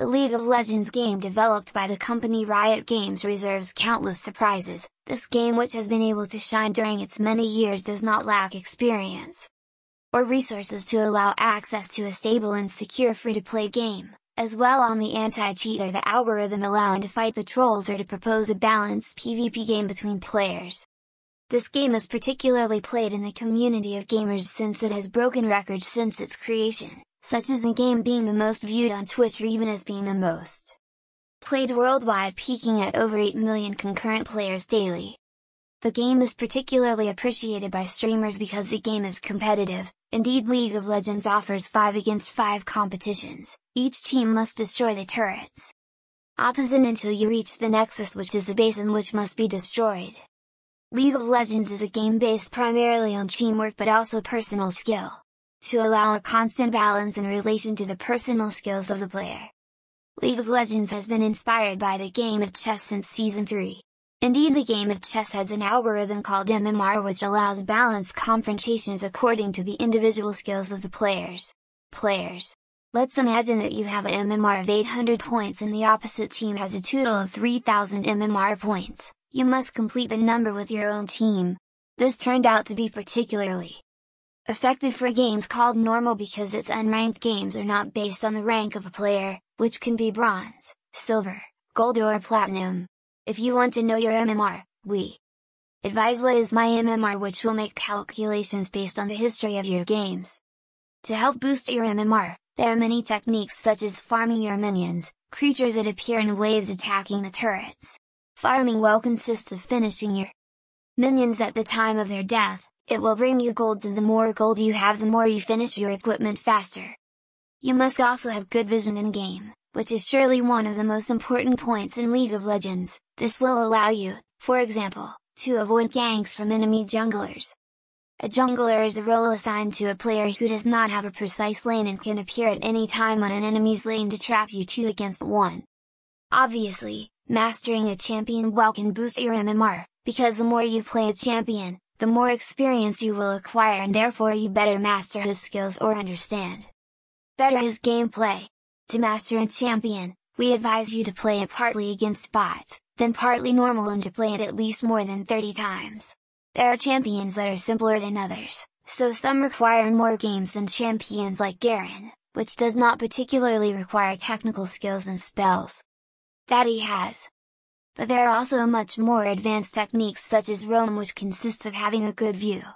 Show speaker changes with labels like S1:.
S1: The League of Legends game developed by the company Riot Games reserves countless surprises, this game which has been able to shine during its many years does not lack experience or resources to allow access to a stable and secure free-to-play game, as well on the anti-cheat or the algorithm allowing to fight the trolls or to propose a balanced PvP game between players. This game is particularly played in the community of gamers since it has broken records since its creation, such as the game being the most viewed on Twitch or even as being the most played worldwide peaking at over 8 million concurrent players daily. The game is particularly appreciated by streamers because the game is competitive, indeed League of Legends offers 5 against 5 competitions, each team must destroy the turrets opposite until you reach the Nexus which is a basin which must be destroyed. League of Legends is a game based primarily on teamwork but also personal skill to allow a constant balance in relation to the personal skills of the player. League of Legends has been inspired by the game of chess since Season 3. Indeed the game of chess has an algorithm called MMR which allows balanced confrontations according to the individual skills of the players. Players. Let's imagine that you have a MMR of 800 points and the opposite team has a total of 3000 MMR points, you must complete the number with your own team. This turned out to be particularly Effective for games called normal because its unranked games are not based on the rank of a player, which can be bronze, silver, gold or platinum. If you want to know your MMR, we advise what is my MMR which will make calculations based on the history of your games. To help boost your MMR, there are many techniques such as farming your minions, creatures that appear in waves attacking the turrets. Farming well consists of finishing your minions at the time of their death, it will bring you golds and the more gold you have the more you finish your equipment faster. You must also have good vision in game, which is surely one of the most important points in League of Legends, this will allow you, for example, to avoid ganks from enemy junglers. A jungler is a role assigned to a player who does not have a precise lane and can appear at any time on an enemy's lane to trap you 2 against 1. Obviously, mastering a champion well can boost your MMR, because the more you play a champion, the more experience you will acquire and therefore you better master his skills or understand better his gameplay. To master a champion, we advise you to play it partly against bots, then partly normal and to play it at least more than 30 times. There are champions that are simpler than others, so some require more games than champions like Garen, which does not particularly require technical skills and spells. That he has, but there are also much more advanced techniques such as roam which consists of having a good view,